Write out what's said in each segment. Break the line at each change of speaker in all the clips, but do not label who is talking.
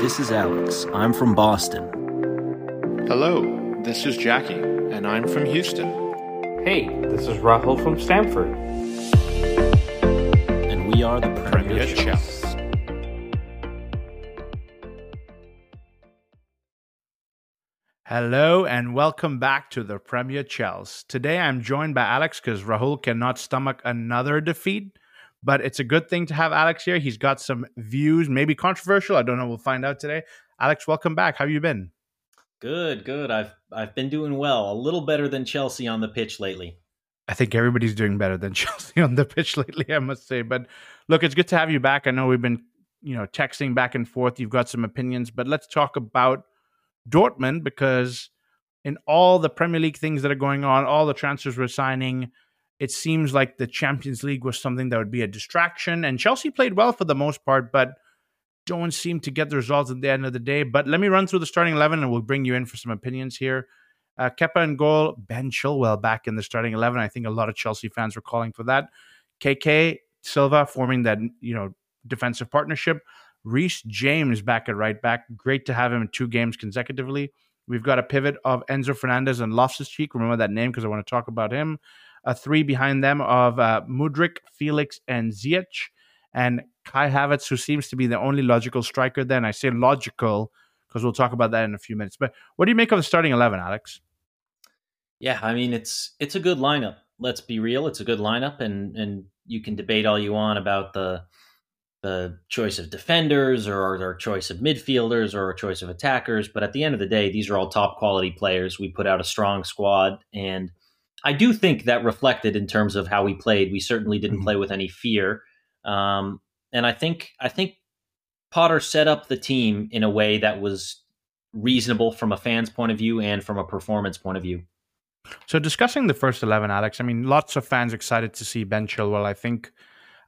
This is Alex. I'm from Boston.
Hello, this is Jackie, and I'm from Houston.
Hey, this is Rahul from Stanford.
And we are the Premier,
Premier
Chels.
Hello and welcome back to the Premier Chels. Today I'm joined by Alex because Rahul cannot stomach another defeat. But it's a good thing to have Alex here. He's got some views, maybe controversial. I don't know. We'll find out today. Alex, welcome back. How have you been?
Good, good. I've I've been doing well. A little better than Chelsea on the pitch lately.
I think everybody's doing better than Chelsea on the pitch lately, I must say. But look, it's good to have you back. I know we've been, you know, texting back and forth. You've got some opinions, but let's talk about Dortmund because in all the Premier League things that are going on, all the transfers we're signing, it seems like the Champions League was something that would be a distraction. And Chelsea played well for the most part, but don't seem to get the results at the end of the day. But let me run through the starting 11 and we'll bring you in for some opinions here. Uh, Kepa and goal, Ben Chilwell back in the starting 11. I think a lot of Chelsea fans were calling for that. KK, Silva forming that, you know, defensive partnership. Reece James back at right back. Great to have him in two games consecutively. We've got a pivot of Enzo Fernandez and Loftus Cheek. Remember that name because I want to talk about him a three behind them of uh, Mudryk, Felix, and Ziyech, and Kai Havertz, who seems to be the only logical striker. Then I say logical because we'll talk about that in a few minutes. But what do you make of the starting eleven, Alex?
Yeah, I mean it's it's a good lineup. Let's be real, it's a good lineup, and and you can debate all you want about the the choice of defenders or their choice of midfielders or a choice of attackers. But at the end of the day, these are all top quality players. We put out a strong squad, and I do think that reflected in terms of how we played. We certainly didn't mm-hmm. play with any fear, um, and I think I think Potter set up the team in a way that was reasonable from a fan's point of view and from a performance point of view.
So discussing the first eleven, Alex. I mean, lots of fans excited to see Ben Chilwell. I think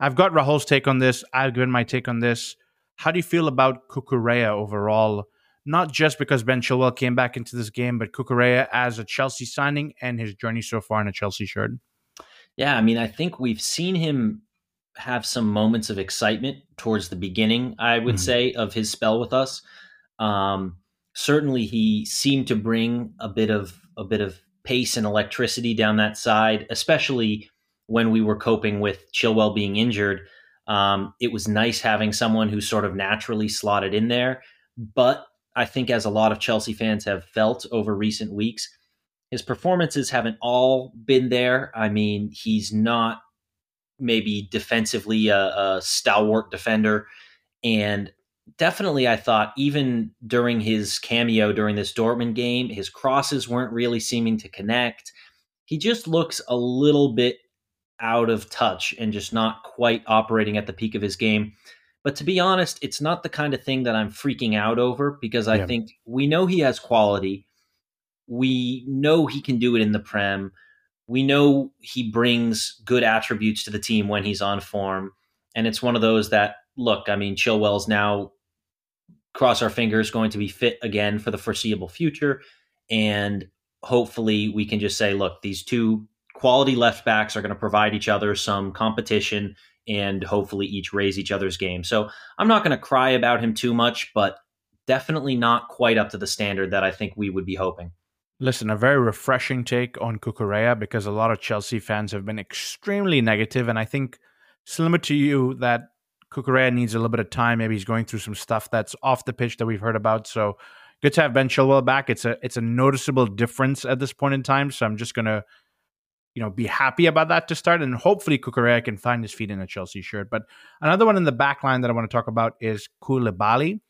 I've got Rahul's take on this. I've given my take on this. How do you feel about Cucurella overall? Not just because Ben Chilwell came back into this game, but Cucurella as a Chelsea signing and his journey so far in a Chelsea shirt.
Yeah, I mean, I think we've seen him have some moments of excitement towards the beginning, I would mm-hmm. say, of his spell with us. Um, certainly, he seemed to bring a bit of a bit of pace and electricity down that side, especially when we were coping with Chilwell being injured. Um, it was nice having someone who sort of naturally slotted in there, but I think, as a lot of Chelsea fans have felt over recent weeks, his performances haven't all been there. I mean, he's not maybe defensively a, a stalwart defender. And definitely, I thought, even during his cameo during this Dortmund game, his crosses weren't really seeming to connect. He just looks a little bit out of touch and just not quite operating at the peak of his game. But to be honest, it's not the kind of thing that I'm freaking out over because I yeah. think we know he has quality. We know he can do it in the Prem. We know he brings good attributes to the team when he's on form. And it's one of those that, look, I mean, Chilwell's now, cross our fingers, going to be fit again for the foreseeable future. And hopefully we can just say, look, these two quality left backs are going to provide each other some competition and hopefully each raise each other's game. So I'm not going to cry about him too much, but definitely not quite up to the standard that I think we would be hoping.
Listen, a very refreshing take on Cucurella because a lot of Chelsea fans have been extremely negative, and I think similar to you that Cucurella needs a little bit of time. Maybe he's going through some stuff that's off the pitch that we've heard about. So good to have Ben Chilwell back. It's a it's a noticeable difference at this point in time. So I'm just gonna you know, be happy about that to start. And hopefully Cucurella can find his feet in a Chelsea shirt. But another one in the back line that I want to talk about is Koulibaly.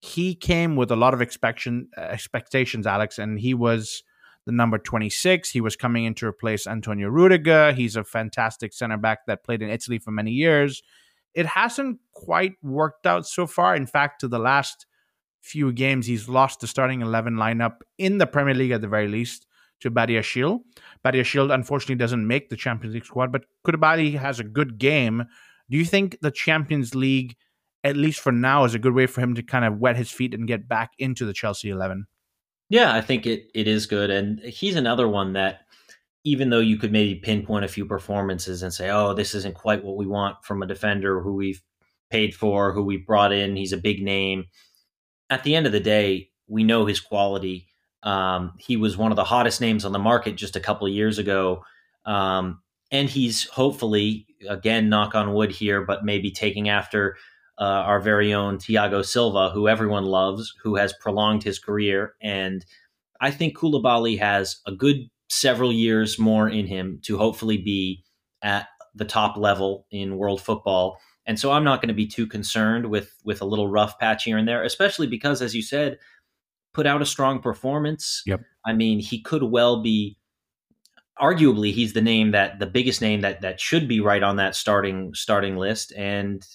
He came with a lot of expectation, uh, expectations, Alex, and he was the number 26. He was coming in to replace Antonio Rudiger. He's a fantastic center back that played in Italy for many years. It hasn't quite worked out so far. In fact, to the last few games, he's lost the starting 11 lineup in the Premier League at the very least to Badiashile. Badiashile unfortunately doesn't make the Champions League squad, but Koulibaly has a good game. Do you think the Champions League, at least for now, is a good way for him to kind of wet his feet and get back into the Chelsea 11?
Yeah, I think it, it is good. And he's another one that, even though you could maybe pinpoint a few performances and say, oh, this isn't quite what we want from a defender who we've paid for, who we brought in, he's a big name. at the end of the day, we know his quality. Um, he was one of the hottest names on the market just a couple of years ago. Um, and he's hopefully, again, knock on wood here, but maybe taking after uh, our very own Thiago Silva, who everyone loves, who has prolonged his career. And I think Koulibaly has a good several years more in him to hopefully be at the top level in world football. And so I'm not going to be too concerned with with a little rough patch here and there, especially because, as you said, put out a strong performance.
Yep.
I mean, he could well be. Arguably, he's the name that the biggest name that that should be right on that starting starting list, and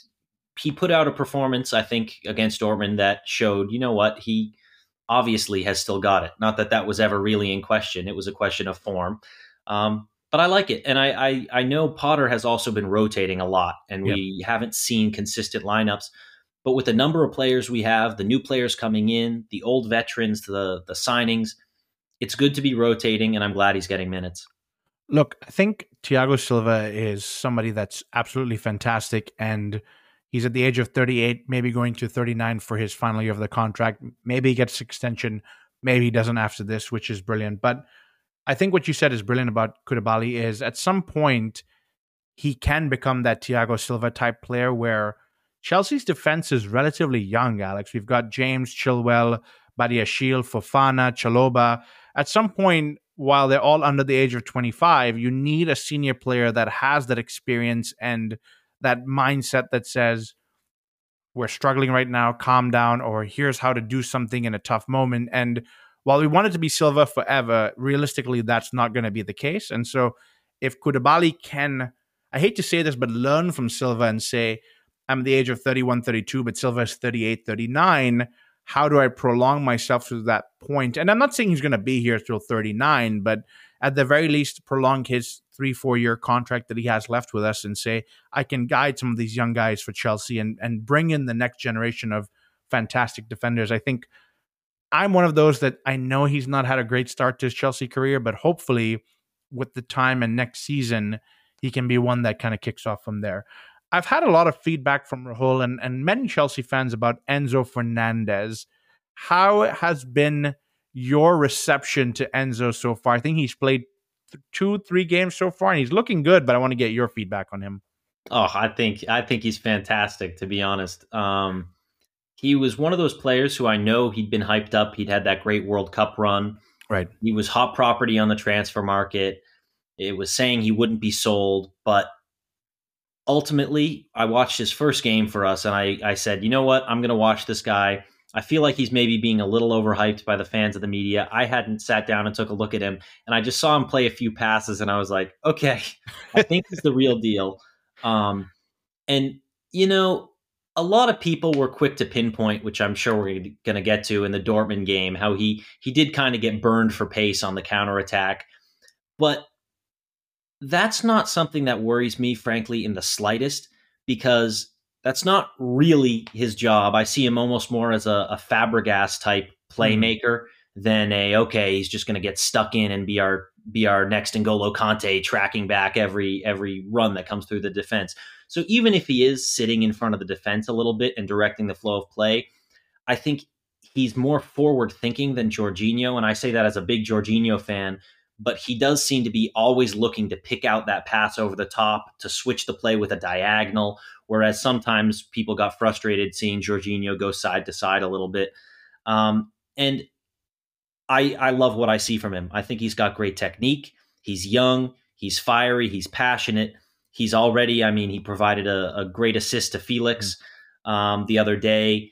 he put out a performance, I think, against Dortmund that showed, you know what, he obviously has still got it. Not that that was ever really in question; it was a question of form. Um, but I like it, and I, I, I know Potter has also been rotating a lot, and yep. we haven't seen consistent lineups. But with the number of players we have, the new players coming in, the old veterans, the the signings, it's good to be rotating, and I'm glad he's getting minutes.
Look, I think Thiago Silva is somebody that's absolutely fantastic, and he's at the age of 38, maybe going to 39 for his final year of the contract. Maybe he gets extension, maybe he doesn't after this, which is brilliant. But I think what you said is brilliant about Koulibaly is at some point he can become that Thiago Silva type player where Chelsea's defense is relatively young, Alex. We've got James, Chilwell, Badiashile, Fofana, Chalobah. At some point, while they're all under the age of 25, you need a senior player that has that experience and that mindset that says, we're struggling right now, calm down, or here's how to do something in a tough moment. And while we want it to be Silva forever, realistically, that's not going to be the case. And so, if Koulibaly can, I hate to say this, but learn from Silva and say, I'm the age of 31, 32, but Silva is 38, 39. How do I prolong myself to that point? And I'm not saying he's going to be here till 39, but at the very least, prolong his three, four year contract that he has left with us and say, I can guide some of these young guys for Chelsea and, and bring in the next generation of fantastic defenders. I think I'm one of those that I know he's not had a great start to his Chelsea career, but hopefully with the time and next season, he can be one that kind of kicks off from there. I've had a lot of feedback from Rahul and, and many Chelsea fans about Enzo Fernandez. How has been your reception to Enzo so far? I think he's played th- two, three games so far, and he's looking good. But I want to get your feedback on him.
Oh, I think I think he's fantastic. To be honest, um, he was one of those players who I know he'd been hyped up. He'd had that great World Cup run.
Right.
He was hot property on the transfer market. It was saying he wouldn't be sold, but ultimately, I watched his first game for us and I, I said, you know what? I'm going to watch this guy. I feel like he's maybe being a little overhyped by the fans of the media. I hadn't sat down and took a look at him, and I just saw him play a few passes, and I was like, okay, I think he's the real deal. Um, and you know, a lot of people were quick to pinpoint, which I'm sure we're going to get to in the Dortmund game, how he he did kind of get burned for pace on the counter attack, but that's not something that worries me, frankly, in the slightest, because that's not really his job. I see him almost more as a, a Fabregas type mm-hmm. playmaker mm-hmm. than a okay, he's just going to get stuck in and be our be our next N'Golo Kante tracking back every every run that comes through the defense. So even if he is sitting in front of the defense a little bit and directing the flow of play, I think he's more forward thinking than Jorginho. And I say that as a big Jorginho fan, but he does seem to be always looking to pick out that pass over the top to switch the play with a diagonal. Whereas sometimes people got frustrated seeing Jorginho go side to side a little bit. Um, and I, I love what I see from him. I think he's got great technique. He's young, he's fiery, he's passionate he's already, I mean, he provided a, a great assist to Felix mm-hmm. um, the other day.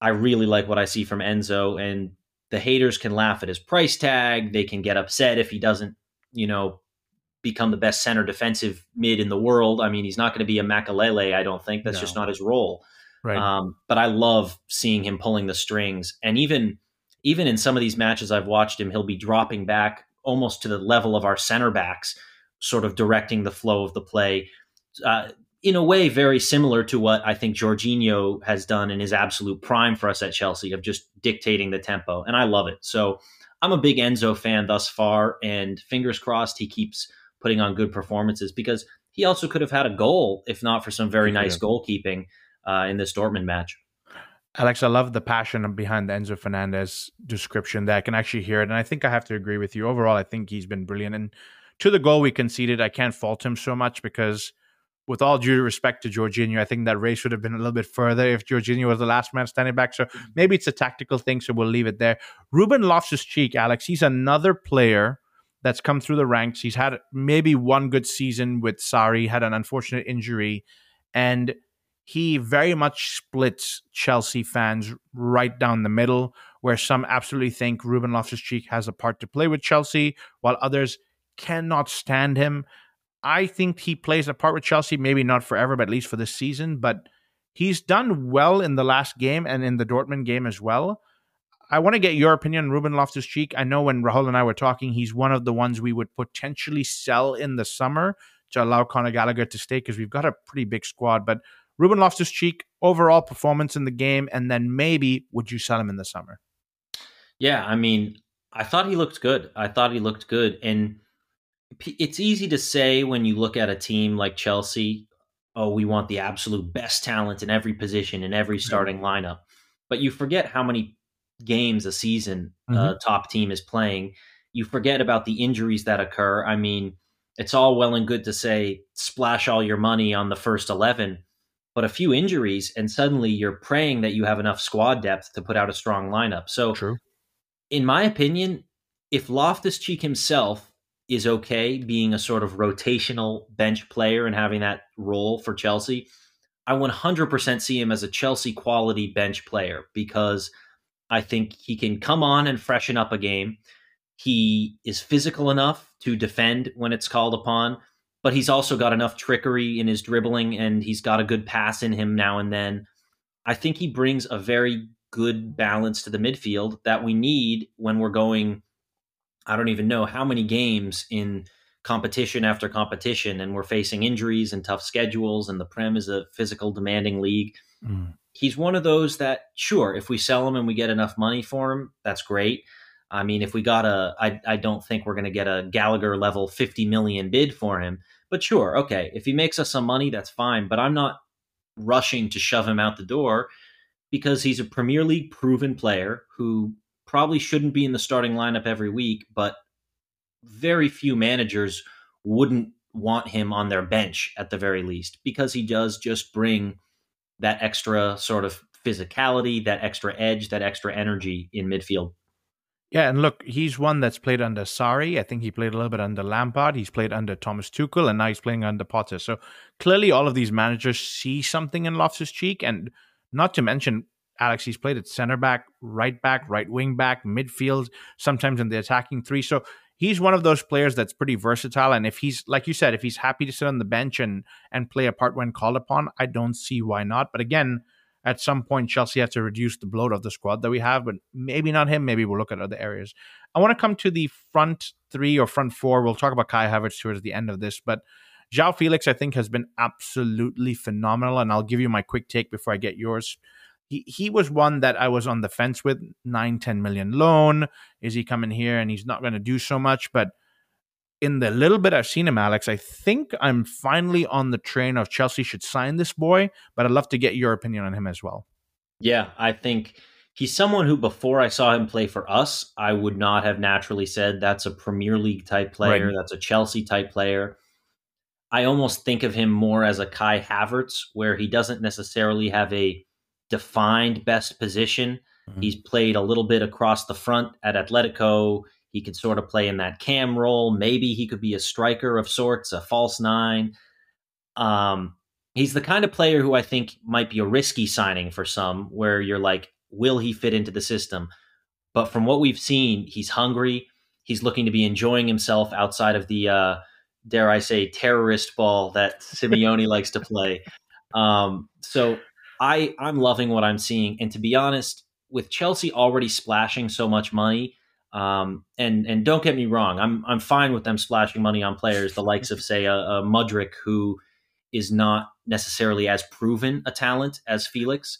I really like what I see from Enzo, and the haters can laugh at his price tag. They can get upset if he doesn't, you know, become the best center defensive mid in the world. I mean, he's not going to be a Makelele, I don't think. That's no. just not his role.
Right.
Um, but I love seeing him pulling the strings, and even even in some of these matches I've watched him, he'll be dropping back almost to the level of our center backs sort of directing the flow of the play. Uh, in a way, very similar to what I think Jorginho has done in his absolute prime for us at Chelsea of just dictating the tempo. And I love it. So I'm a big Enzo fan thus far, and fingers crossed he keeps putting on good performances because he also could have had a goal if not for some very nice yeah. goalkeeping uh, in this Dortmund match.
Alex, I love the passion behind the Enzo Fernandez description there. I can actually hear it. And I think I have to agree with you. Overall, I think he's been brilliant. And to the goal we conceded, I can't fault him so much because, with all due respect to Jorginho, I think that race would have been a little bit further if Jorginho was the last man standing back. So mm-hmm. maybe it's a tactical thing. So we'll leave it there. Ruben Loftus Cheek, Alex, he's another player that's come through the ranks. He's had maybe one good season with Sarri, had an unfortunate injury. And he very much splits Chelsea fans right down the middle, where some absolutely think Ruben Loftus Cheek has a part to play with Chelsea, while others cannot stand him. I think he plays a part with Chelsea, maybe not forever, but at least for this season. But he's done well in the last game and in the Dortmund game as well. I want to get your opinion, Ruben Loftus Cheek. I know when Rahul and I were talking, he's one of the ones we would potentially sell in the summer to allow Conor Gallagher to stay because we've got a pretty big squad. But Ruben Loftus Cheek, overall performance in the game, and then maybe would you sell him in the summer?
Yeah, I mean, I thought he looked good. I thought he looked good. And it's easy to say when you look at a team like Chelsea, oh, we want the absolute best talent in every position, in every starting lineup. But you forget how many games a season mm-hmm. uh, top team is playing. You forget about the injuries that occur. I mean, it's all well and good to say splash all your money on the first 11 but a few injuries, and suddenly you're praying that you have enough squad depth to put out a strong lineup. So,
True.
in my opinion, if Loftus Cheek himself is okay being a sort of rotational bench player and having that role for Chelsea, I 100% see him as a Chelsea quality bench player because I think he can come on and freshen up a game. He is physical enough to defend when it's called upon but he's also got enough trickery in his dribbling and he's got a good pass in him now and then. I think he brings a very good balance to the midfield that we need when we're going I don't even know how many games in competition after competition and we're facing injuries and tough schedules and the Prem is a physical demanding league. Mm. He's one of those that sure if we sell him and we get enough money for him that's great. I mean if we got a I I don't think we're going to get a Gallagher level 50 million bid for him but sure, okay, if he makes us some money, that's fine. But I'm not rushing to shove him out the door because he's a Premier League proven player who probably shouldn't be in the starting lineup every week, but very few managers wouldn't want him on their bench at the very least because he does just bring that extra sort of physicality, that extra edge, that extra energy in midfield.
Yeah, and look, he's one that's played under Sarri. I think he played a little bit under Lampard. He's played under Thomas Tuchel, and now he's playing under Potter. So clearly, all of these managers see something in Loftus Cheek, and not to mention Alex. He's played at center back, right back, right wing back, midfield, sometimes in the attacking three. So he's one of those players that's pretty versatile. And if he's like you said, if he's happy to sit on the bench and and play a part when called upon, I don't see why not. But again at some point Chelsea has to reduce the bloat of the squad that we have, but maybe not him. Maybe we'll look at other areas. I want to come to the front three or front four. We'll talk about Kai Havertz towards the end of this, but João Felix, I think, has been absolutely phenomenal. And I'll give you my quick take before I get yours. He, he was one that I was on the fence with. Nine, 10 million loan. Is he coming here and he's not going to do so much? But in the little bit I've seen him, Alex, I think I'm finally on the train of Chelsea should sign this boy, but I'd love to get your opinion on him as well.
Yeah, I think he's someone who before I saw him play for us, I would not have naturally said that's a Premier League type player, right. that's a Chelsea type player. I almost think of him more as a Kai Havertz, where he doesn't necessarily have a defined best position. Mm-hmm. He's played a little bit across the front at Atletico. He could sort of play in that cam role. Maybe he could be a striker of sorts, a false nine. Um, he's the kind of player who I think might be a risky signing for some, where you're like, will he fit into the system? But from what we've seen, he's hungry. He's looking to be enjoying himself outside of the, uh, dare I say, terrorist ball that Simeone likes to play. Um, so I I'm loving what I'm seeing, and to be honest, with Chelsea already splashing so much money, um, and and don't get me wrong, I'm I'm fine with them splashing money on players, the likes of say a, a Mudryk, who is not necessarily as proven a talent as Felix.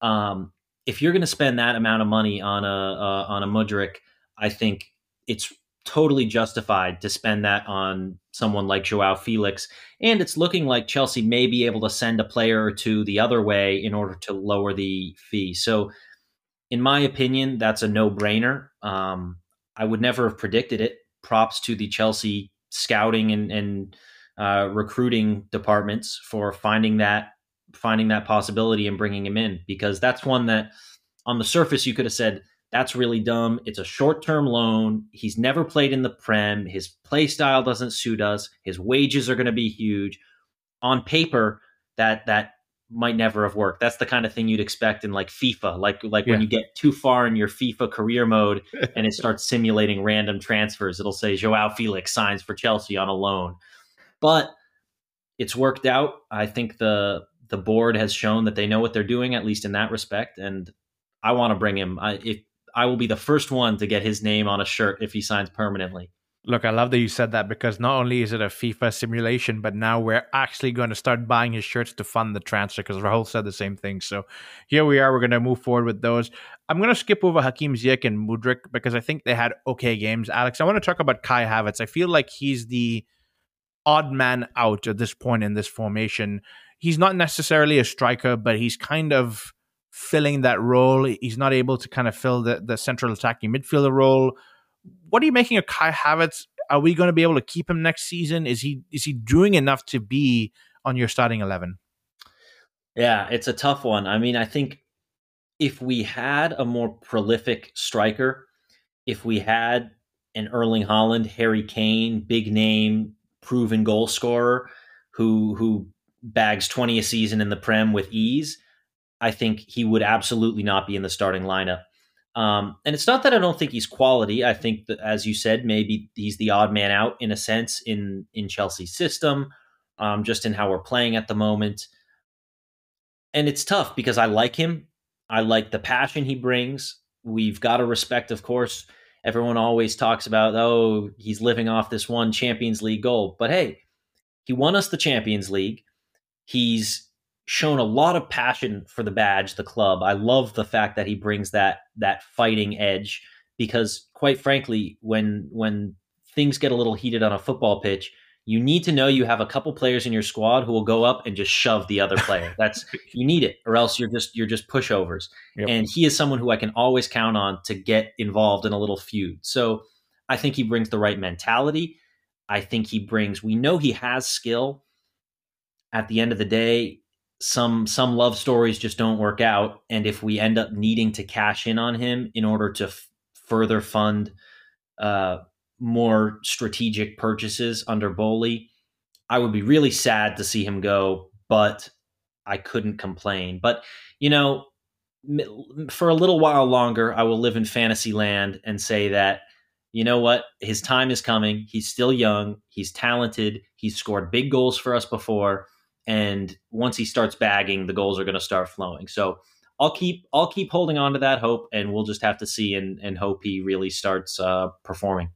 Um, if you're going to spend that amount of money on a uh, on a Mudryk, I think it's totally justified to spend that on someone like Joao Felix. And it's looking like Chelsea may be able to send a player or two the other way in order to lower the fee. So, in my opinion, that's a no brainer. Um, I would never have predicted it. Props to the Chelsea scouting and, and uh, recruiting departments for finding that finding that possibility and bringing him in because that's one that on the surface you could have said that's really dumb. It's a short term loan. He's never played in the Prem. His play style doesn't suit us. His wages are going to be huge. On paper, that that might never have worked. That's the kind of thing you'd expect in like FIFA, like like yeah. when you get too far in your FIFA career mode and it starts simulating random transfers. It'll say Joao Felix signs for Chelsea on a loan, but it's worked out. I think the the board has shown that they know what they're doing, at least in that respect, and I want to bring him. I, if I will be the first one to get his name on a shirt if he signs permanently.
Look, I love that you said that because not only is it a FIFA simulation, but now we're actually going to start buying his shirts to fund the transfer because Rahul said the same thing. So here we are. We're going to move forward with those. I'm going to skip over Hakim Ziyech and Mudryk because I think they had okay games. Alex, I want to talk about Kai Havertz. I feel like he's the odd man out at this point in this formation. He's not necessarily a striker, but he's kind of filling that role. He's not able to kind of fill the, the central attacking midfielder role. What are you making of Kai Havertz? Are we going to be able to keep him next season? Is he is he doing enough to be on your starting eleven?
Yeah, it's a tough one. I mean, I think if we had a more prolific striker, if we had an Erling Haaland, Harry Kane, big name, proven goal scorer who who bags 20 a season in the Prem with ease, I think he would absolutely not be in the starting lineup. Um, and it's not that I don't think he's quality. I think that, as you said, maybe he's the odd man out in a sense in in Chelsea's system, um, just in how we're playing at the moment. And it's tough because I like him. I like the passion he brings. We've got to respect, of course. Everyone always talks about, oh, he's living off this one Champions League goal. But hey, he won us the Champions League. He's shown a lot of passion for the badge, the club. I love the fact that he brings that that fighting edge because quite frankly, when when things get a little heated on a football pitch, you need to know you have a couple players in your squad who will go up and just shove the other player. That's you need it, or else you're just you're just pushovers. Yep. And he is someone who I can always count on to get involved in a little feud. So I think he brings the right mentality. I think he brings. We know he has skill. At the end of the day, some some love stories just don't work out and if we end up needing to cash in on him in order to f- further fund uh, more strategic purchases under Boehly, I would be really sad to see him go, but I couldn't complain. But you know, for a little while longer, I will live in fantasy land and say that you know what, his time is coming. He's still young. He's talented. He's scored big goals for us before and once he starts bagging, the goals are going to start flowing. So I'll keep I'll keep holding on to that hope, and we'll just have to see and, and hope he really starts uh, performing.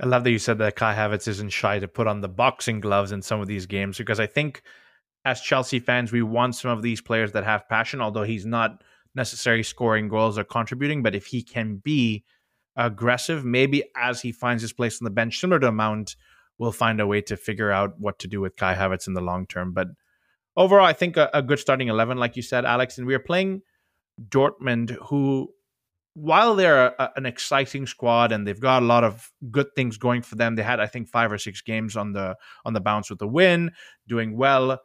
I love that you said that Kai Havertz isn't shy to put on the boxing gloves in some of these games because I think as Chelsea fans we want some of these players that have passion, although he's not necessarily scoring goals or contributing, but if he can be aggressive, maybe as he finds his place on the bench, similar to Mount we'll find a way to figure out what to do with Kai Havertz in the long term. But overall, I think a, a good starting 11, like you said, Alex. And we are playing Dortmund, who, while they're a, an exciting squad and they've got a lot of good things going for them, they had, I think, five or six games on the on the bounce with a win, doing well.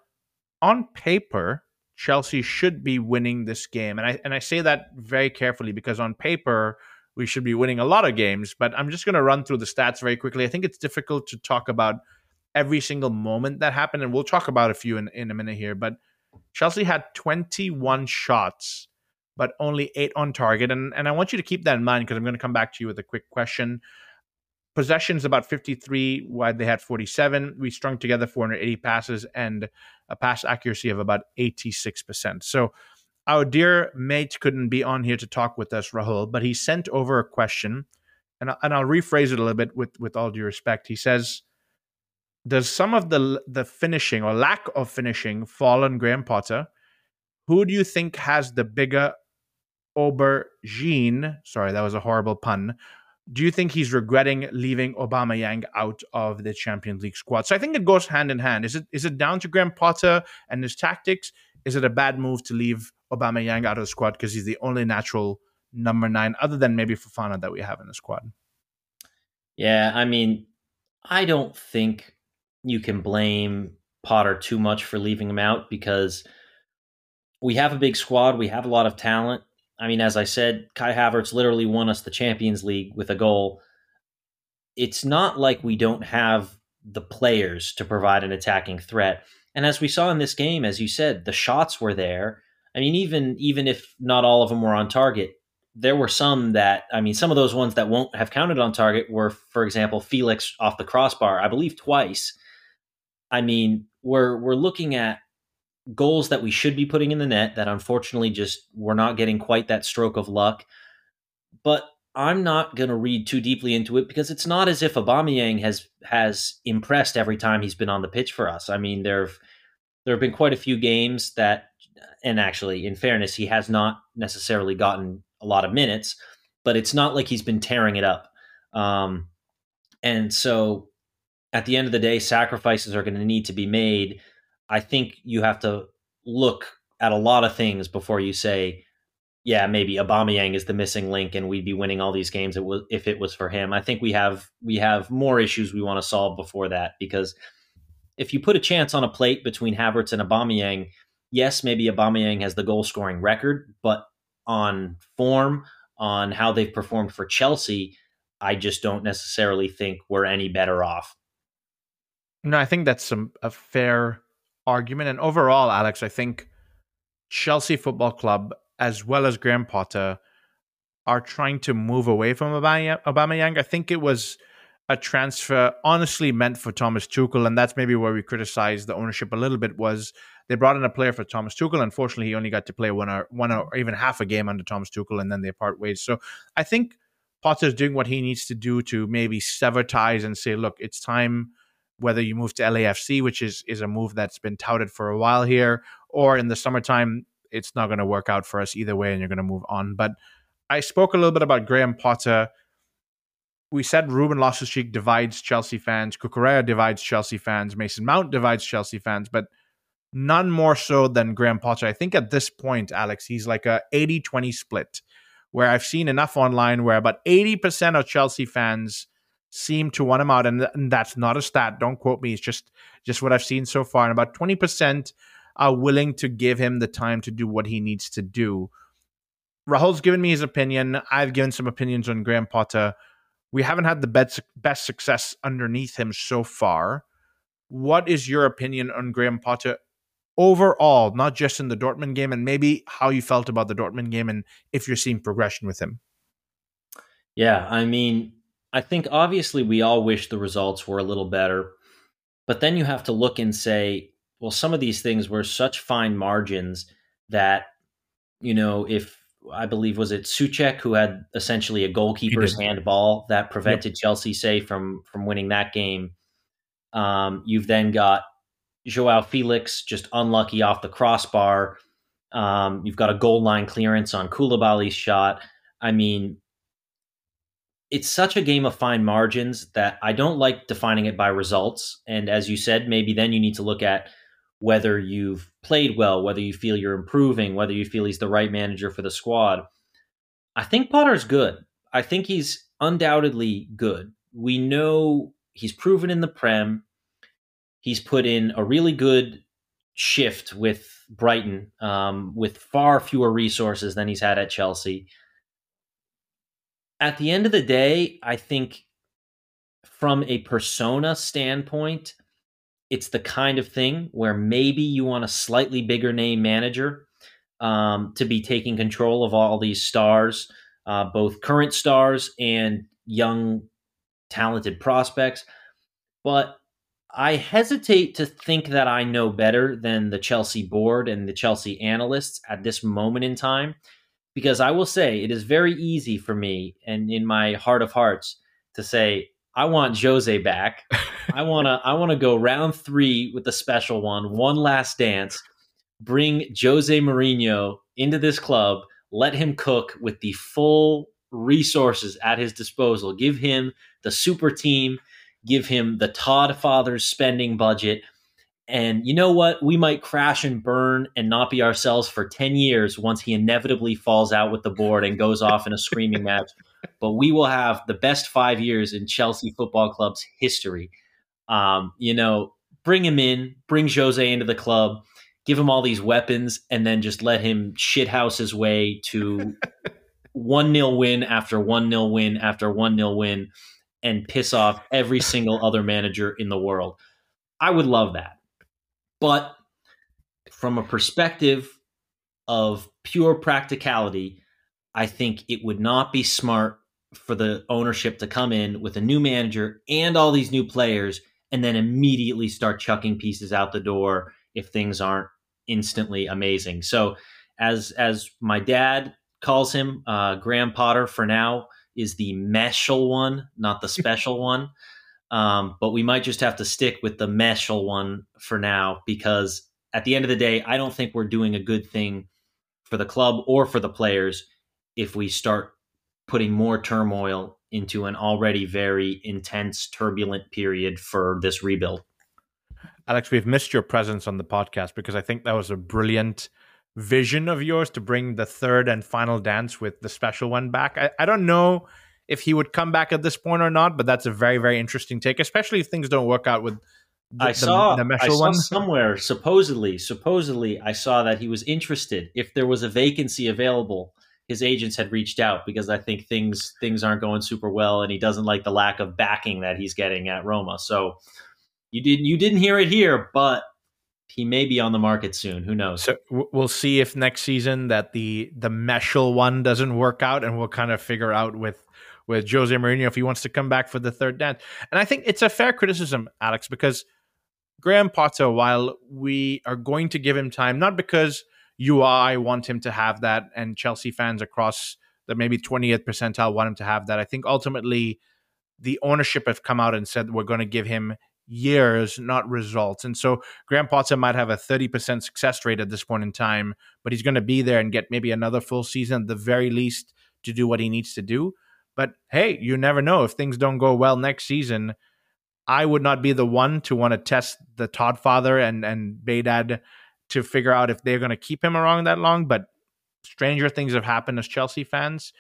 On paper, Chelsea should be winning this game. And I and I say that very carefully because on paper, we should be winning a lot of games. But I'm just going to run through the stats very quickly. I think it's difficult to talk about every single moment that happened, and we'll talk about a few in, in a minute here. But Chelsea had 21 shots, but only eight on target. And, and I want you to keep that in mind because I'm going to come back to you with a quick question. Possessions about 53, wide they had 47. We strung together 480 passes and a pass accuracy of about 86%. So our dear mate couldn't be on here to talk with us, Rahul, but he sent over a question, and, and I'll rephrase it a little bit with, with all due respect. He says, Does some of the, the finishing or lack of finishing fall on Graham Potter? Who do you think has the bigger aubergine? Sorry, that was a horrible pun. do you think he's regretting leaving Aubameyang out of the Champions League squad? So I think it goes hand in hand. Is it is it down to Graham Potter and his tactics? Is it a bad move to leave Aubameyang out of the squad because he's the only natural number nine, other than maybe Fofana that we have in the squad?
Yeah, I mean, I don't think you can blame Potter too much for leaving him out because we have a big squad, we have a lot of talent. I mean, as I said, Kai Havertz literally won us the Champions League with a goal. It's not like we don't have the players to provide an attacking threat. And as we saw in this game, as you said, the shots were there. I mean, even even if not all of them were on target, there were some that I mean, some of those ones that won't have counted on target were, for example, Felix off the crossbar, I believe twice. I mean, we're we're looking at goals that we should be putting in the net that unfortunately just we're not getting quite that stroke of luck. But I'm not going to read too deeply into it because it's not as if Aubameyang has has impressed every time he's been on the pitch for us. I mean, there've there have been quite a few games that, and actually, in fairness, he has not necessarily gotten a lot of minutes, but it's not like he's been tearing it up. Um, and so, at the end of the day, sacrifices are going to need to be made I think you have to look at a lot of things before you say, yeah, maybe Aubameyang is the missing link, and we'd be winning all these games if it was for him. I think we have we have more issues we want to solve before that because if you put a chance on a plate between Havertz and Aubameyang, yes, maybe Aubameyang has the goal scoring record, but on form, on how they've performed for Chelsea, I just don't necessarily think we're any better off.
No, I think that's some a fair argument. And overall, Alex, I think Chelsea Football Club, as well as Graham Potter, are trying to move away from Aubameyang. I think it was a transfer honestly meant for Thomas Tuchel, and that's maybe where we criticize the ownership a little bit. Was they brought in a player for Thomas Tuchel? Unfortunately, he only got to play one or one or even half a game under Thomas Tuchel, and then they part ways. So I think Potter's doing what he needs to do to maybe sever ties and say, look, it's time whether you move to LAFC, which is is a move that's been touted for a while here, or in the summertime, it's not going to work out for us either way, and you're going to move on. But I spoke a little bit about Graham Potter. We said Ruben Loftus-Cheek divides Chelsea fans, Cucurella divides Chelsea fans, Mason Mount divides Chelsea fans, but none more so than Graham Potter. I think at this point, Alex, he's like a 80-20 split, where I've seen enough online where about 80% of Chelsea fans seem to want him out, and, and that's not a stat. Don't quote me. It's just just what I've seen so far. And about twenty percent are willing to give him the time to do what he needs to do. Rahul's given me his opinion. I've given some opinions on Graham Potter. We haven't had the best best success underneath him so far. What is your opinion on Graham Potter overall, not just in the Dortmund game, and maybe how you felt about the Dortmund game and if you're seeing progression with him?
Yeah, I mean, I think obviously we all wish the results were a little better, but then you have to look and say, well, some of these things were such fine margins that, you know, if I believe was it Soucek who had essentially a goalkeeper's handball that prevented yep. Chelsea, say, from from winning that game. Um, you've then got Joao Felix just unlucky off the crossbar. Um, you've got a goal line clearance on Koulibaly's shot. I mean, it's such a game of fine margins that I don't like defining it by results. And as you said, maybe then you need to look at whether you've played well, whether you feel you're improving, whether you feel he's the right manager for the squad. I think Potter's good. I think he's undoubtedly good. We know he's proven in the Prem. He's put in a really good shift with Brighton, um, with far fewer resources than he's had at Chelsea at the end of the day, I think from a persona standpoint, it's the kind of thing where maybe you want a slightly bigger name manager um, to be taking control of all these stars, uh, both current stars and young, talented prospects. But I hesitate to think that I know better than the Chelsea board and the Chelsea analysts at this moment in time because I will say it is very easy for me and in my heart of hearts to say I want Jose back. I want to I want to go round 3 with the special one, one last dance. Bring Jose Mourinho into this club, let him cook with the full resources at his disposal. Give him the super team, give him the Todd Fathers spending budget. And you know what? We might crash and burn and not be ourselves for 10 years once he inevitably falls out with the board and goes off in a screaming match. But we will have the best five years in Chelsea Football Club's history. Um, you know, bring him in, bring Jose into the club, give him all these weapons, and then just let him shithouse his way to one nil win after one nil win after one nil win and piss off every single other manager in the world. I would love that. But from a perspective of pure practicality, I think it would not be smart for the ownership to come in with a new manager and all these new players and then immediately start chucking pieces out the door if things aren't instantly amazing. So as as my dad calls him, uh, Graham Potter for now is the meshal one, not the special one. Um, but we might just have to stick with the meshal one for now because at the end of the day, I don't think we're doing a good thing for the club or for the players if we start putting more turmoil into an already very intense, turbulent period for this rebuild.
Alex, we've missed your presence on the podcast because I think that was a brilliant vision of yours to bring the third and final dance with the special one back. I, I don't know if he would come back at this point or not, but that's a very, very interesting take, especially if things don't work out with
the, I saw, the, the I saw one. somewhere supposedly, supposedly, I saw that he was interested. If there was a vacancy available, his agents had reached out because I think things things aren't going super well, and he doesn't like the lack of backing that he's getting at Roma. So you didn't you didn't hear it here, but he may be on the market soon. Who knows?
So we'll see if next season that the the Meshal one doesn't work out, and we'll kind of figure out with with Jose Mourinho if he wants to come back for the third dance. And I think it's a fair criticism, Alex, because Graham Potter, while we are going to give him time, not because you I want him to have that, and Chelsea fans across the maybe 20th percentile want him to have that. I think ultimately the ownership have come out and said we're going to give him years, not results. And so Graham Potter might have a 30% success rate at this point in time, but he's going to be there and get maybe another full season at the very least to do what he needs to do. But hey, you never know. If things don't go well next season, I would not be the one to want to test the Todd father and, and Baydad to figure out if they're going to keep him around that long. But stranger things have happened as Chelsea fans.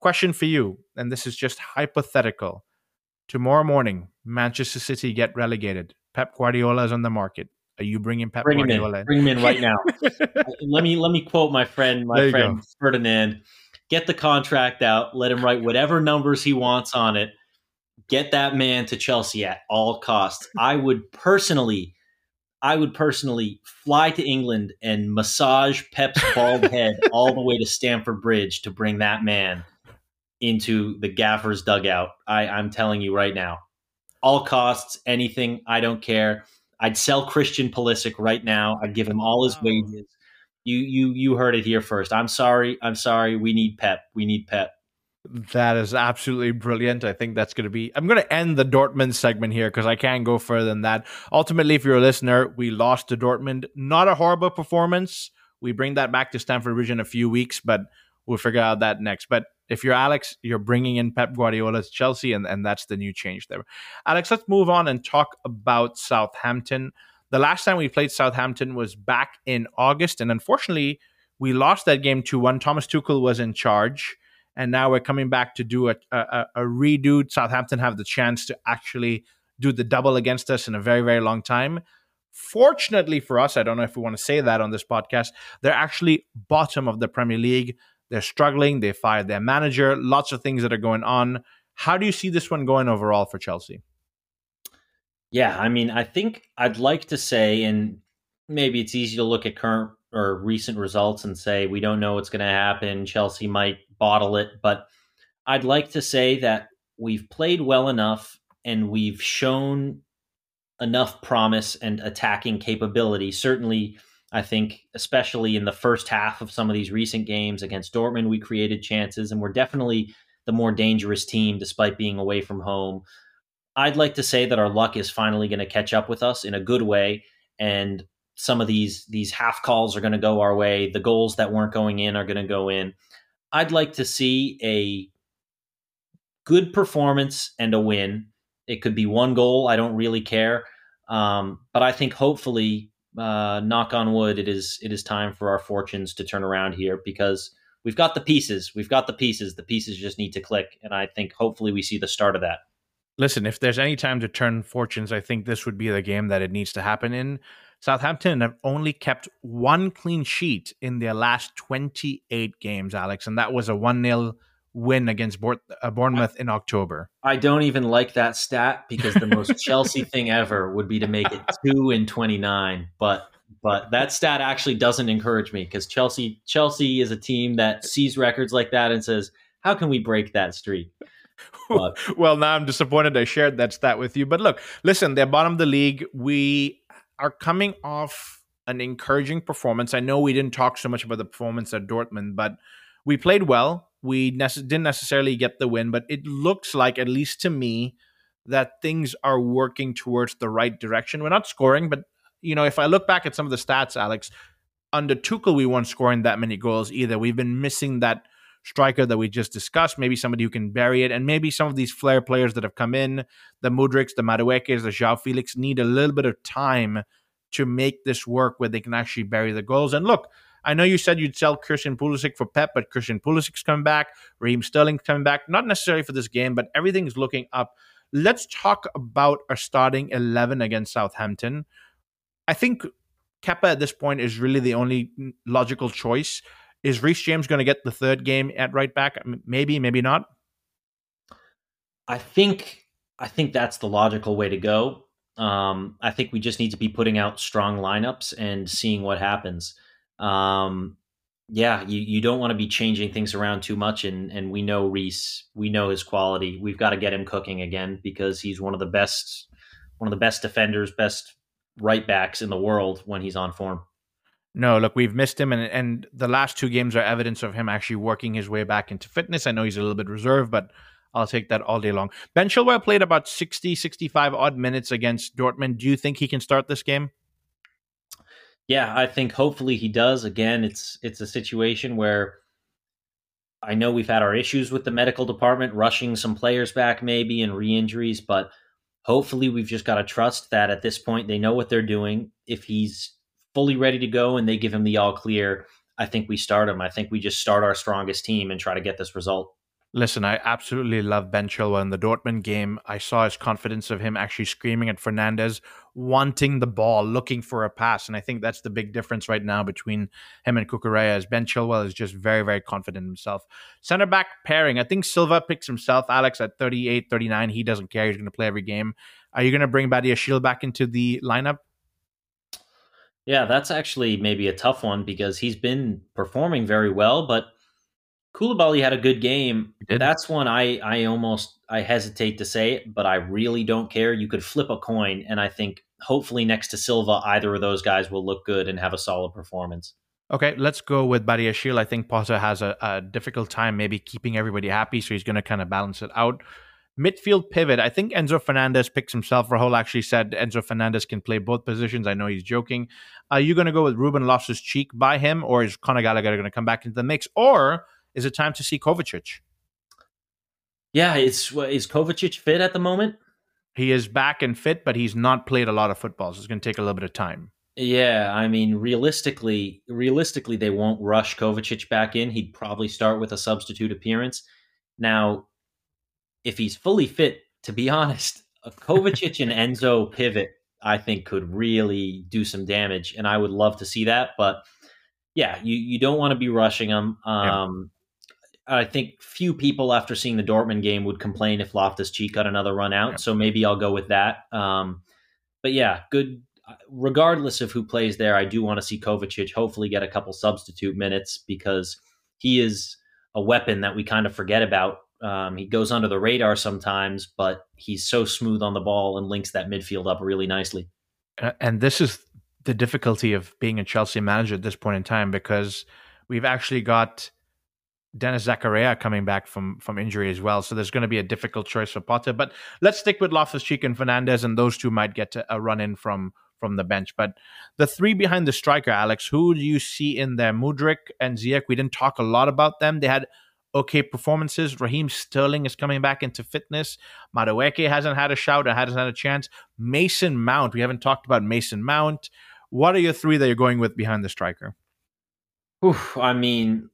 Question for you, and this is just hypothetical. Tomorrow morning, Manchester City get relegated. Pep Guardiola is on the market. Are you bringing Pep
Bring
Guardiola
in. in? Bring him in right now. let me let me quote my friend, my friend go. Ferdinand. Get the contract out. Let him write whatever numbers he wants on it. Get that man to Chelsea at all costs. I would personally, I would personally fly to England and massage Pep's bald head all the way to Stamford Bridge to bring that man into the gaffer's dugout. I, I'm telling you right now, all costs, anything. I don't care. I'd sell Christian Pulisic right now. I'd give him all his wages. You you you heard it here first. I'm sorry. I'm sorry. We need Pep. We need Pep.
That is absolutely brilliant. I think that's going to be. I'm going to end the Dortmund segment here because I can't go further than that. Ultimately, if you're a listener, we lost to Dortmund. Not a horrible performance. We bring that back to Stamford Bridge in a few weeks, but we'll figure out that next. But if you're Alex, you're bringing in Pep Guardiola to Chelsea, and, and that's the new change there. Alex, let's move on and talk about Southampton. The last time we played Southampton was back in August, and unfortunately, we lost that game 2 1. Thomas Tuchel was in charge, and now we're coming back to do a, a, a redo. Southampton have the chance to actually do the double against us in a very, very long time. Fortunately for us, I don't know if we want to say that on this podcast, they're actually bottom of the Premier League. They're struggling. They fired their manager. Lots of things that are going on. How do you see this one going overall for Chelsea?
Yeah, I mean, I think I'd like to say, and maybe it's easy to look at current or recent results and say we don't know what's going to happen. Chelsea might bottle it, but I'd like to say that we've played well enough and we've shown enough promise and attacking capability. Certainly, I think, especially in the first half of some of these recent games against Dortmund, we created chances and we're definitely the more dangerous team despite being away from home. I'd like to say that our luck is finally going to catch up with us in a good way and some of these these half calls are going to go our way. The goals that weren't going in are going to go in. I'd like to see a good performance and a win. It could be one goal. I don't really care. Um, but I think hopefully, uh, knock on wood, it is it is time for our fortunes to turn around here because we've got the pieces. We've got the pieces. The pieces just need to click, and I think hopefully we see the start of that.
Listen, if there's any time to turn fortunes, I think this would be the game that it needs to happen in. Southampton have only kept one clean sheet in their last 28 games, Alex, and that was a 1 0 win against uh, Bournemouth in October.
I don't even like that stat because the most Chelsea thing ever would be to make it 2 in 29, but but that stat actually doesn't encourage me because Chelsea Chelsea is a team that sees records like that and says, "How can we break that streak?"
But, well, now I'm disappointed I shared that stat with you. But look, listen, they're bottom of the league. We are coming off an encouraging performance. I know we didn't talk so much about the performance at Dortmund, but we played well. We didn't necessarily get the win, but it looks like, at least to me, that things are working towards the right direction. We're not scoring, but you know, if I look back at some of the stats, Alex, under Tuchel, we weren't scoring that many goals either. We've been missing that striker that we just discussed, maybe somebody who can bury it, and maybe some of these flair players that have come in, the Mudryks, the Maduekes, the Joao Felix, need a little bit of time to make this work where they can actually bury the goals. And look, I know you said you'd sell Christian Pulisic for Pep, but Christian Pulisic's coming back, Raheem Sterling's coming back, not necessarily for this game, but everything's looking up. Let's talk about our starting 11 against Southampton. I think Kepa at this point is really the only logical choice. Is Reece James going to get the third game at right back? Maybe, maybe not.
I think I think that's the logical way to go. Um, I think we just need to be putting out strong lineups and seeing what happens. Um, yeah, you, you don't want to be changing things around too much, and and we know Reece, we know his quality. We've got to get him cooking again because he's one of the best, one of the best defenders, best right backs in the world when he's on form.
No, look, we've missed him, and and the last two games are evidence of him actually working his way back into fitness. I know he's a little bit reserved, but I'll take that all day long. Ben Chilwell played about 60, 65 odd minutes against Dortmund. Do you think he can start this game?
Yeah, I think hopefully he does. Again, it's it's a situation where I know we've had our issues with the medical department rushing some players back maybe and re-injuries, but hopefully we've just got to trust that at this point they know what they're doing. If he's fully ready to go and they give him the all clear, I think we start him. I think we just start our strongest team and try to get this result.
Listen, I absolutely love Ben Chilwell in the Dortmund game. I saw his confidence of him actually screaming at Fernandez, wanting the ball, looking for a pass. And I think that's the big difference right now between him and Cucurella is Ben Chilwell is just very, very confident himself. Center back pairing. I think Silva picks himself, Alex, at 38, 39. He doesn't care. He's going to play every game. Are you going to bring Badiashile back into the lineup?
Yeah, that's actually maybe a tough one because he's been performing very well, but – Koulibaly had a good game. That's one I I almost I hesitate to say it, but I really don't care. You could flip a coin, and I think hopefully next to Silva, either of those guys will look good and have a solid performance.
Okay, let's go with Badiashile. I think Potter has a, a difficult time maybe keeping everybody happy, so he's going to kind of balance it out. Midfield pivot. I think Enzo Fernandez picks himself. Rahul actually said Enzo Fernandez can play both positions. I know he's joking. Are you going to go with Ruben Loftus Cheek by him, or is Conor Gallagher going to come back into the mix? Or is it time to see Kovacic?
Yeah, it's is Kovacic fit at the moment?
He is back and fit, but he's not played a lot of football, so it's going to take a little bit of time.
Yeah, I mean, realistically, realistically, they won't rush Kovacic back in. He'd probably start with a substitute appearance. Now, if he's fully fit, to be honest, a Kovacic and Enzo pivot, I think, could really do some damage, and I would love to see that. But yeah, you you don't want to be rushing him. Um, I think few people after seeing the Dortmund game would complain if Loftus Cheek got another run out. Yeah. So maybe I'll go with that. Um, but yeah, good. Regardless of who plays there, I do want to see Kovacic hopefully get a couple substitute minutes because he is a weapon that we kind of forget about. Um, he goes under the radar sometimes, but he's so smooth on the ball and links that midfield up really nicely.
And this is the difficulty of being a Chelsea manager at this point in time because we've actually got Denis Zakaria coming back from from injury as well. So there's going to be a difficult choice for Potter. But let's stick with Loftus Cheek and Fernandez, and those two might get a run in from from the bench. But the three behind the striker, Alex, who do you see in there? Mudryk and Ziyech. We didn't talk a lot about them. They had okay performances. Raheem Sterling is coming back into fitness. Madueke hasn't had a shout and hasn't had a chance. Mason Mount, we haven't talked about Mason Mount. What are your three that you're going with behind the striker?
Oof, I mean,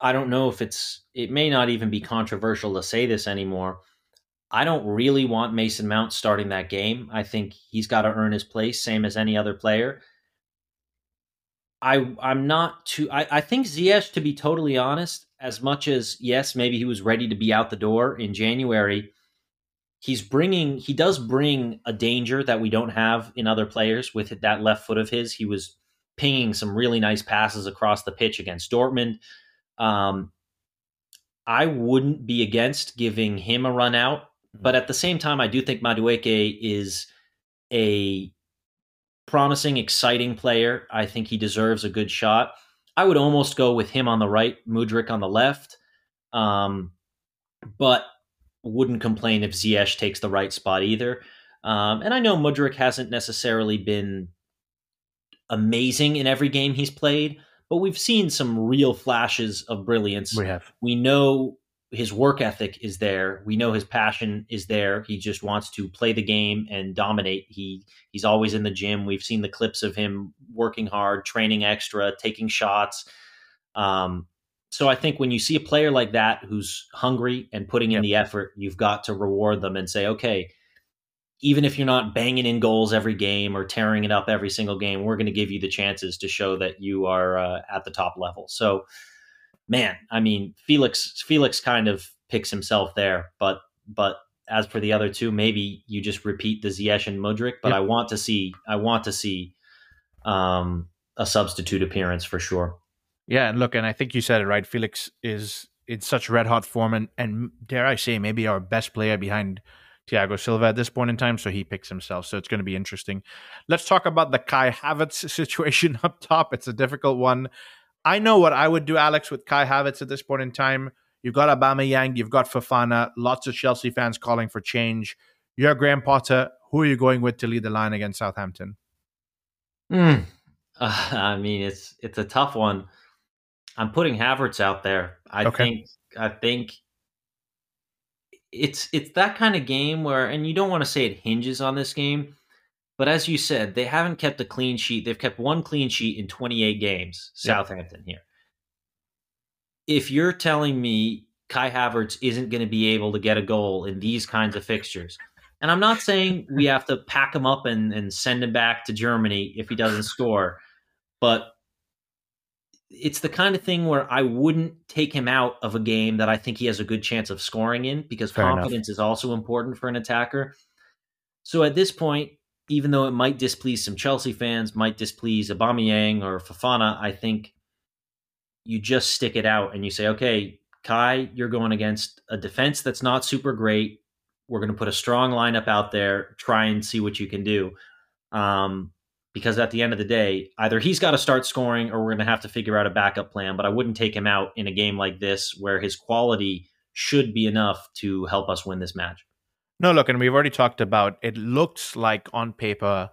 I don't know if it's, it may not even be controversial to say this anymore. I don't really want Mason Mount starting that game. I think he's got to earn his place, same as any other player. I I'm not too. I, I think Ziyech, to be totally honest, as much as yes, maybe he was ready to be out the door in January. He's bringing. He does bring a danger that we don't have in other players with that left foot of his. He was pinging some really nice passes across the pitch against Dortmund. Um, I wouldn't be against giving him a run out, mm-hmm. but at the same time, I do think Madueke is a promising, exciting player. I think he deserves a good shot. I would almost go with him on the right, Mudryk on the left, um, but wouldn't complain if Ziyech takes the right spot either. Um, and I know Mudryk hasn't necessarily been amazing in every game he's played, but we've seen some real flashes of brilliance.
We have.
We know his work ethic is there. We know his passion is there. He just wants to play the game and dominate. He he's always in the gym. We've seen the clips of him working hard, training extra, taking shots. Um, so I think when you see a player like that who's hungry and putting in the effort, you've got to reward them and say, okay, even if you're not banging in goals every game or tearing it up every single game, we're going to give you the chances to show that you are uh, at the top level. So man, I mean, Felix Felix kind of picks himself there, but but as for the other two, maybe you just repeat the Ziyech and Mudryk. But yep. I want to see I want to see um, a substitute appearance for sure.
Yeah, and look, and I think you said it right. Felix is in such red hot form, and, and dare I say, maybe our best player behind Thiago Silva at this point in time. So he picks himself. So it's going to be interesting. Let's talk about the Kai Havertz situation up top. It's a difficult one. I know what I would do, Alex, with Kai Havertz at this point in time. You've got Aubameyang, you've got Fofana, lots of Chelsea fans calling for change. You're Graham Potter. Who are you going with to lead the line against Southampton?
Mm. Uh, I mean, it's it's a tough one. I'm putting Havertz out there. I okay. think I think it's it's that kind of game where, and you don't want to say it hinges on this game, but as you said, they haven't kept a clean sheet. They've kept one clean sheet in 28 games, Southampton here. If you're telling me Kai Havertz isn't going to be able to get a goal in these kinds of fixtures, and I'm not saying we have to pack him up and, and send him back to Germany if he doesn't score, but it's the kind of thing where I wouldn't take him out of a game that I think he has a good chance of scoring in because Fair confidence enough. is also important for an attacker. So at this point, even though it might displease some Chelsea fans, might displease Aubameyang or Fofana, I think you just stick it out and you say, okay, Kai, you're going against a defense that's not super great. We're going to put a strong lineup out there, try and see what you can do. Um, because at the end of the day, either he's got to start scoring or we're going to have to figure out a backup plan. But I wouldn't take him out in a game like this where his quality should be enough to help us win this match.
No, look, and we've already talked about it looks like on paper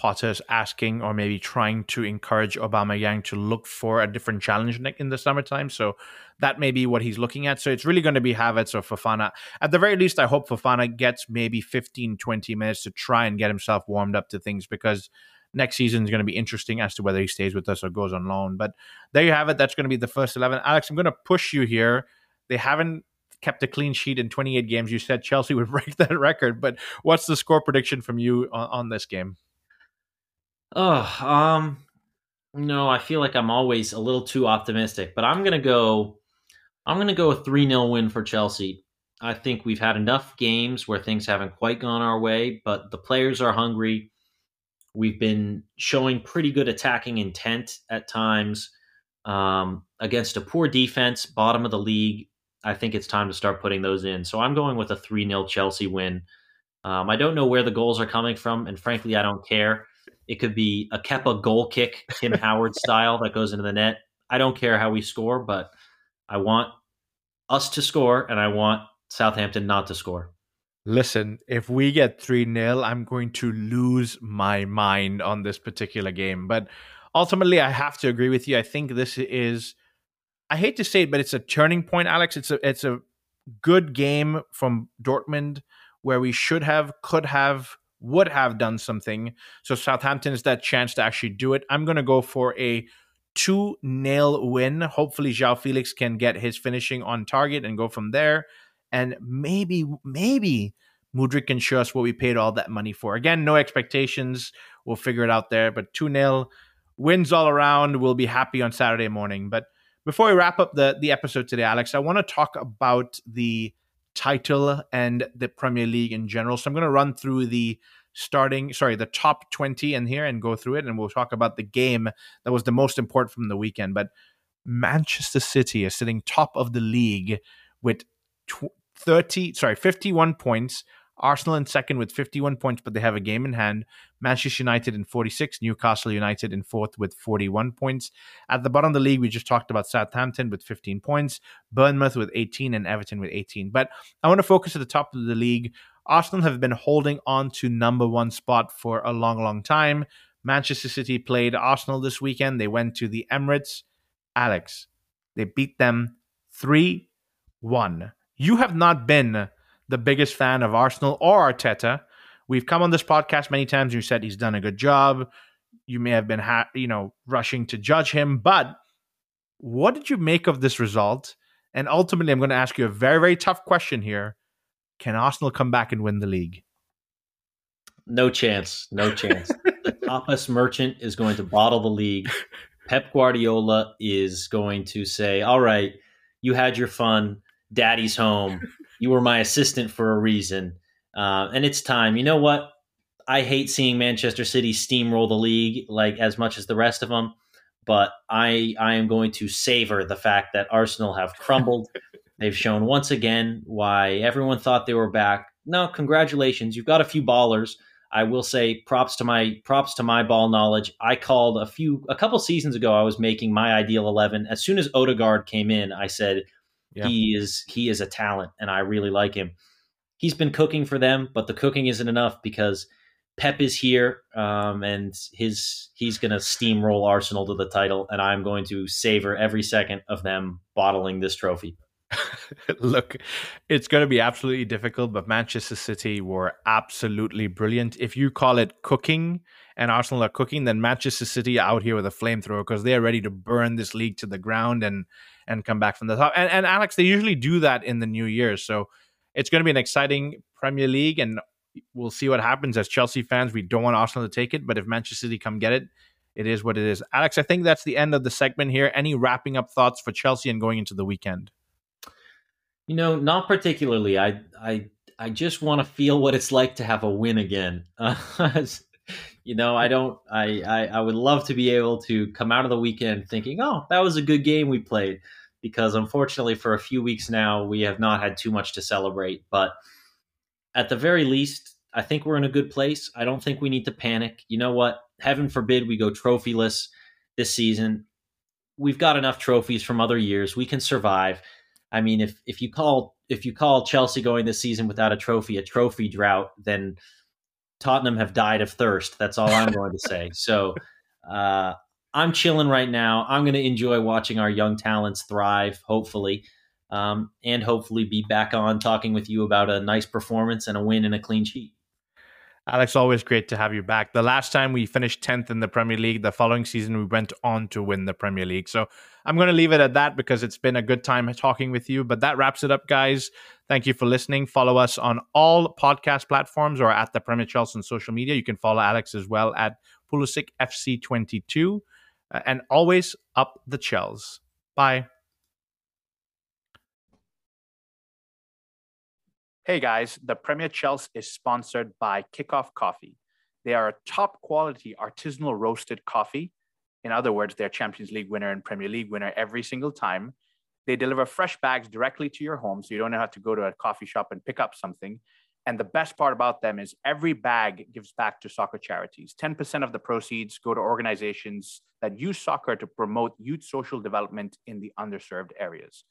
Potter's asking or maybe trying to encourage Aubameyang to look for a different challenge in the summertime. So that may be what he's looking at. So it's really going to be Havertz or Fofana. At the very least, I hope Fofana gets maybe 15, 20 minutes to try and get himself warmed up to things because next season is going to be interesting as to whether he stays with us or goes on loan. But there you have it. That's going to be the first 11. Alex, I'm going to push you here. They haven't kept a clean sheet in 28 games. You said Chelsea would break that record, but what's the score prediction from you on, on this game?
Oh, um, no, I feel like I'm always a little too optimistic, but I'm gonna go. I'm gonna go a three 0 win for Chelsea. I think we've had enough games where things haven't quite gone our way, but the players are hungry. We've been showing pretty good attacking intent at times um, against a poor defense, bottom of the league. I think it's time to start putting those in. So I'm going with a 3 0 Chelsea win. Um, I don't know where the goals are coming from, and frankly, I don't care. It could be a Kepa goal kick, Tim Howard style, that goes into the net. I don't care how we score, but I want us to score, and I want Southampton not to score.
Listen, if we get 3 0, I'm going to lose my mind on this particular game. But ultimately, I have to agree with you. I think this is I hate to say it, but it's a turning point, Alex. It's a it's a good game from Dortmund where we should have, could have, would have done something. So Southampton is that chance to actually do it. I'm going to go for a 2 nil win. Hopefully, João Felix can get his finishing on target and go from there. And maybe, maybe Mudryk can show us what we paid all that money for. Again, no expectations. We'll figure it out there. But 2 0 wins all around. We'll be happy on Saturday morning. But before we wrap up the, the episode today, Alex, I want to talk about the title and the Premier League in general. So I'm going to run through the starting, sorry, the top 20 in here and go through it. And we'll talk about the game that was the most important from the weekend. But Manchester City is sitting top of the league with 30, sorry, 51 points Arsenal in second with 51 points, but they have a game in hand. Manchester United in 46, Newcastle United in fourth with 41 points. At the bottom of the league, we just talked about Southampton with 15 points, Bournemouth with 18, and Everton with 18. But I want to focus at the top of the league. Arsenal have been holding on to number one spot for a long, long time. Manchester City played Arsenal this weekend. They went to the Emirates. Alex, they beat them 3 1. You have not been the biggest fan of Arsenal or Arteta. We've come on this podcast many times. You said he's done a good job. You may have been, ha- you know, rushing to judge him, but what did you make of this result? And ultimately, I'm going to ask you a very, very tough question here. Can Arsenal come back and win the league?
No chance. No chance. the Tapas merchant is going to bottle the league. Pep Guardiola is going to say, All right, you had your fun. Daddy's home you were my assistant for a reason, uh, and it's time. You know what? I hate seeing Manchester City steamroll the league like as much as the rest of them, but I I am going to savor the fact that Arsenal have crumbled. They've shown once again why everyone thought they were back. No, congratulations, you've got a few ballers. I will say props to my props to my ball knowledge. I called a few a couple seasons ago. I was making my ideal eleven. As soon as Odegaard came in, I said yeah. He is he is a talent, and I really like him. He's been cooking for them, but the cooking isn't enough because Pep is here, um, and his he's going to steamroll Arsenal to the title, and I'm going to savor every second of them bottling this trophy.
Look, it's going to be absolutely difficult, but Manchester City were absolutely brilliant. If you call it cooking and Arsenal are cooking, then Manchester City out here with a flamethrower because they're ready to burn this league to the ground and and come back from the top. And, and Alex, they usually do that in the new year. So it's going to be an exciting Premier League, and we'll see what happens. As Chelsea fans, we don't want Arsenal to take it, but if Manchester City come get it, it is what it is. Alex, I think that's the end of the segment here. Any wrapping up thoughts for Chelsea and going into the weekend?
You know, not particularly. I I I just want to feel what it's like to have a win again. Uh, you know, I don't. I, I I would love to be able to come out of the weekend thinking, oh, that was a good game we played because unfortunately for a few weeks now we have not had too much to celebrate. But at the very least i think we're in a good place. I don't think we need to panic. You know what? Heaven forbid we go trophyless this season. We've got enough trophies from other years. We can survive. I mean if if you call if you call chelsea going this season without a trophy a trophy drought then tottenham have died of thirst that's all i'm going to say so uh, I'm chilling right now. I'm going to enjoy watching our young talents thrive, hopefully, um, and hopefully be back on talking with you about a nice performance and a win and a clean sheet.
Alex, always great to have you back. The last time we finished 10th in the Premier League, the following season we went on to win the Premier League. So I'm going to leave it at that because it's been a good time talking with you. But that wraps it up, guys. Thank you for listening. Follow us on all podcast platforms or at the Premier Chelsea on social media. You can follow Alex as well at Pulisic FC22 uh, and always up the Chels. Bye. Hey guys, the Premier Chels is sponsored by Kickoff Coffee. They are a top quality artisanal roasted coffee. In other words, they're Champions League winner and Premier League winner every single time. They deliver fresh bags directly to your home, so you don't have to go to a coffee shop and pick up something. And the best part about them is every bag gives back to soccer charities. 10% of the proceeds go to organizations that use soccer to promote youth social development in the underserved areas.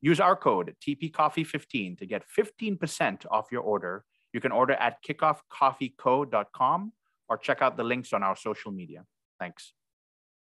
Use our code TPCoffee15 to get 15% off your order. You can order at kickoffcoffeeco.com or check out the links on our social media. Thanks.